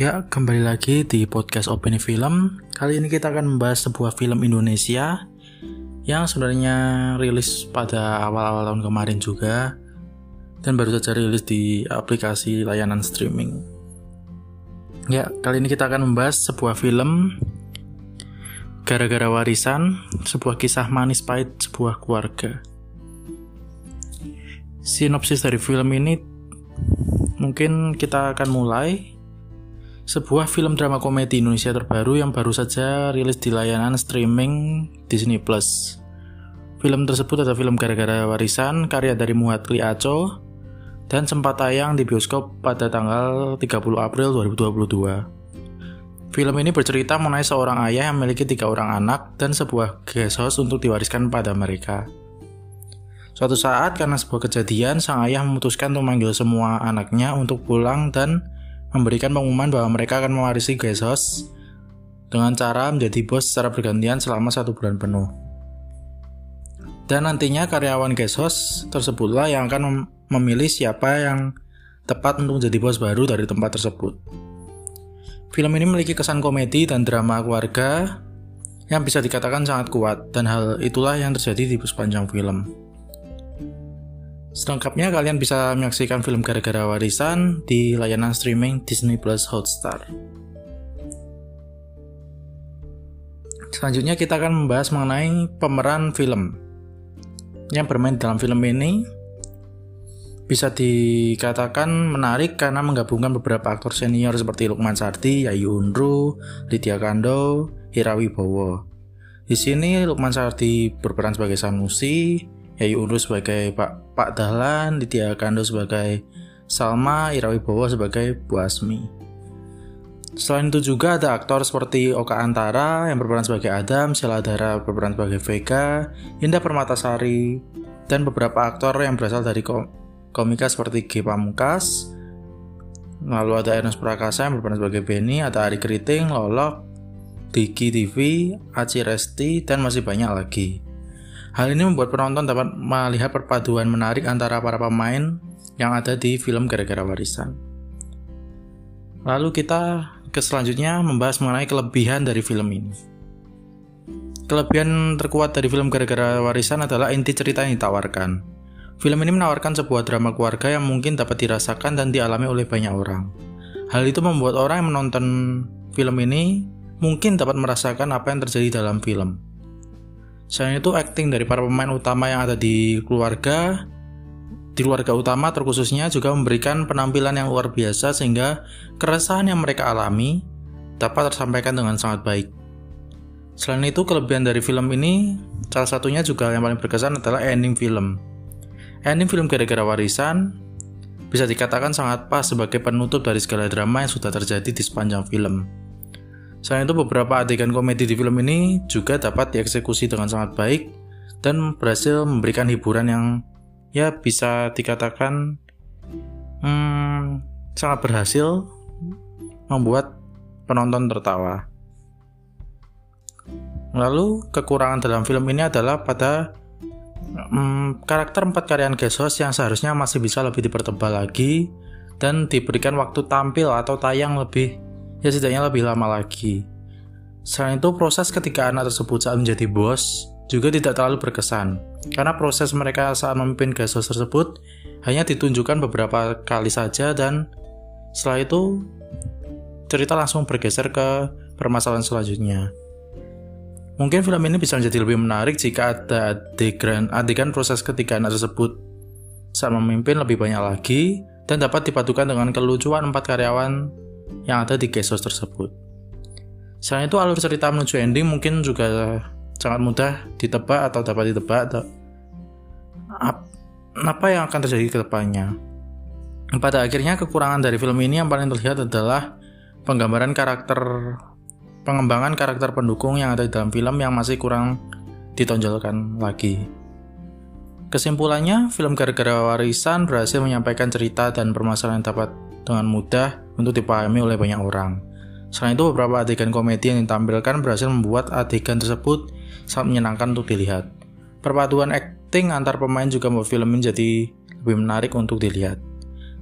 Ya, kembali lagi di podcast Opini Film. Kali ini kita akan membahas sebuah film Indonesia yang sebenarnya rilis pada awal-awal tahun kemarin juga dan baru saja rilis di aplikasi layanan streaming. Ya, kali ini kita akan membahas sebuah film Gara-gara Warisan, sebuah kisah manis pahit sebuah keluarga. Sinopsis dari film ini mungkin kita akan mulai sebuah film drama komedi Indonesia terbaru yang baru saja rilis di layanan streaming Disney Plus. Film tersebut adalah film Gara-gara Warisan karya dari Muhatli Aco dan sempat tayang di bioskop pada tanggal 30 April 2022. Film ini bercerita mengenai seorang ayah yang memiliki tiga orang anak dan sebuah guest house untuk diwariskan pada mereka. Suatu saat karena sebuah kejadian, sang ayah memutuskan untuk memanggil semua anaknya untuk pulang dan memberikan pengumuman bahwa mereka akan mewarisi Gesos dengan cara menjadi bos secara bergantian selama satu bulan penuh. Dan nantinya karyawan Gesos tersebutlah yang akan memilih siapa yang tepat untuk menjadi bos baru dari tempat tersebut. Film ini memiliki kesan komedi dan drama keluarga yang bisa dikatakan sangat kuat dan hal itulah yang terjadi di sepanjang film. Selengkapnya kalian bisa menyaksikan film Gara-Gara Warisan di layanan streaming Disney Plus Hotstar. Selanjutnya kita akan membahas mengenai pemeran film. Yang bermain dalam film ini bisa dikatakan menarik karena menggabungkan beberapa aktor senior seperti Lukman Sardi, Yayu Unru, Lydia Kando, Hirawi Bowo. Di sini Lukman Sardi berperan sebagai Sanusi, Yayu Unru sebagai Pak Pak Dahlan, Lydia Kando sebagai Salma, Ira Wibowo sebagai Bu Asmi. Selain itu juga ada aktor seperti Oka Antara yang berperan sebagai Adam, Sheila Dara berperan sebagai Vega, Indah Permatasari, dan beberapa aktor yang berasal dari komika seperti G. Pamungkas, lalu ada Ernest Prakasa yang berperan sebagai Benny, ada Ari Keriting, Lolok, Diki TV, Aci Resti, dan masih banyak lagi. Hal ini membuat penonton dapat melihat perpaduan menarik antara para pemain yang ada di film Gara-gara Warisan. Lalu kita ke selanjutnya membahas mengenai kelebihan dari film ini. Kelebihan terkuat dari film Gara-gara Warisan adalah inti cerita yang ditawarkan. Film ini menawarkan sebuah drama keluarga yang mungkin dapat dirasakan dan dialami oleh banyak orang. Hal itu membuat orang yang menonton film ini mungkin dapat merasakan apa yang terjadi dalam film. Selain itu, acting dari para pemain utama yang ada di keluarga, di keluarga utama terkhususnya juga memberikan penampilan yang luar biasa sehingga keresahan yang mereka alami dapat tersampaikan dengan sangat baik. Selain itu, kelebihan dari film ini, salah satunya juga yang paling berkesan adalah ending film. Ending film gara-gara warisan bisa dikatakan sangat pas sebagai penutup dari segala drama yang sudah terjadi di sepanjang film. Selain itu beberapa adegan komedi di film ini juga dapat dieksekusi dengan sangat baik dan berhasil memberikan hiburan yang ya bisa dikatakan hmm, sangat berhasil membuat penonton tertawa. Lalu kekurangan dalam film ini adalah pada hmm, karakter empat karyawan Gesos yang seharusnya masih bisa lebih dipertebal lagi dan diberikan waktu tampil atau tayang lebih ya setidaknya lebih lama lagi. Selain itu, proses ketika anak tersebut saat menjadi bos juga tidak terlalu berkesan, karena proses mereka saat memimpin gasos tersebut hanya ditunjukkan beberapa kali saja dan setelah itu cerita langsung bergeser ke permasalahan selanjutnya. Mungkin film ini bisa menjadi lebih menarik jika ada adegan, adegan proses ketika anak tersebut saat memimpin lebih banyak lagi dan dapat dipadukan dengan kelucuan empat karyawan yang ada di Gesos tersebut. Selain itu alur cerita menuju ending mungkin juga sangat mudah ditebak atau dapat ditebak atau apa yang akan terjadi ke depannya. Pada akhirnya kekurangan dari film ini yang paling terlihat adalah penggambaran karakter pengembangan karakter pendukung yang ada di dalam film yang masih kurang ditonjolkan lagi. Kesimpulannya, film Gara-Gara Warisan berhasil menyampaikan cerita dan permasalahan yang dapat dengan mudah untuk dipahami oleh banyak orang. Selain itu, beberapa adegan komedi yang ditampilkan berhasil membuat adegan tersebut sangat menyenangkan untuk dilihat. Perpaduan akting antar pemain juga membuat film ini jadi lebih menarik untuk dilihat.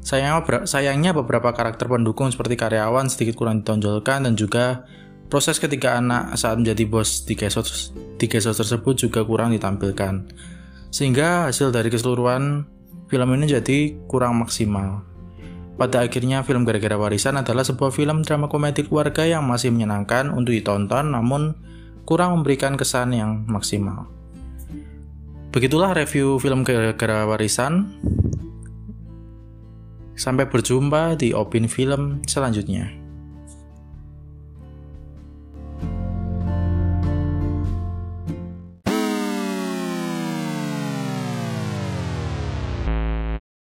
Sayangnya, beberapa karakter pendukung seperti karyawan sedikit kurang ditonjolkan dan juga proses ketiga anak saat menjadi bos di kesos, di tersebut juga kurang ditampilkan. Sehingga hasil dari keseluruhan film ini jadi kurang maksimal. Pada akhirnya film Gara-Gara Warisan adalah sebuah film drama komedi keluarga yang masih menyenangkan untuk ditonton namun kurang memberikan kesan yang maksimal. Begitulah review film Gara-Gara Warisan. Sampai berjumpa di Opin Film selanjutnya.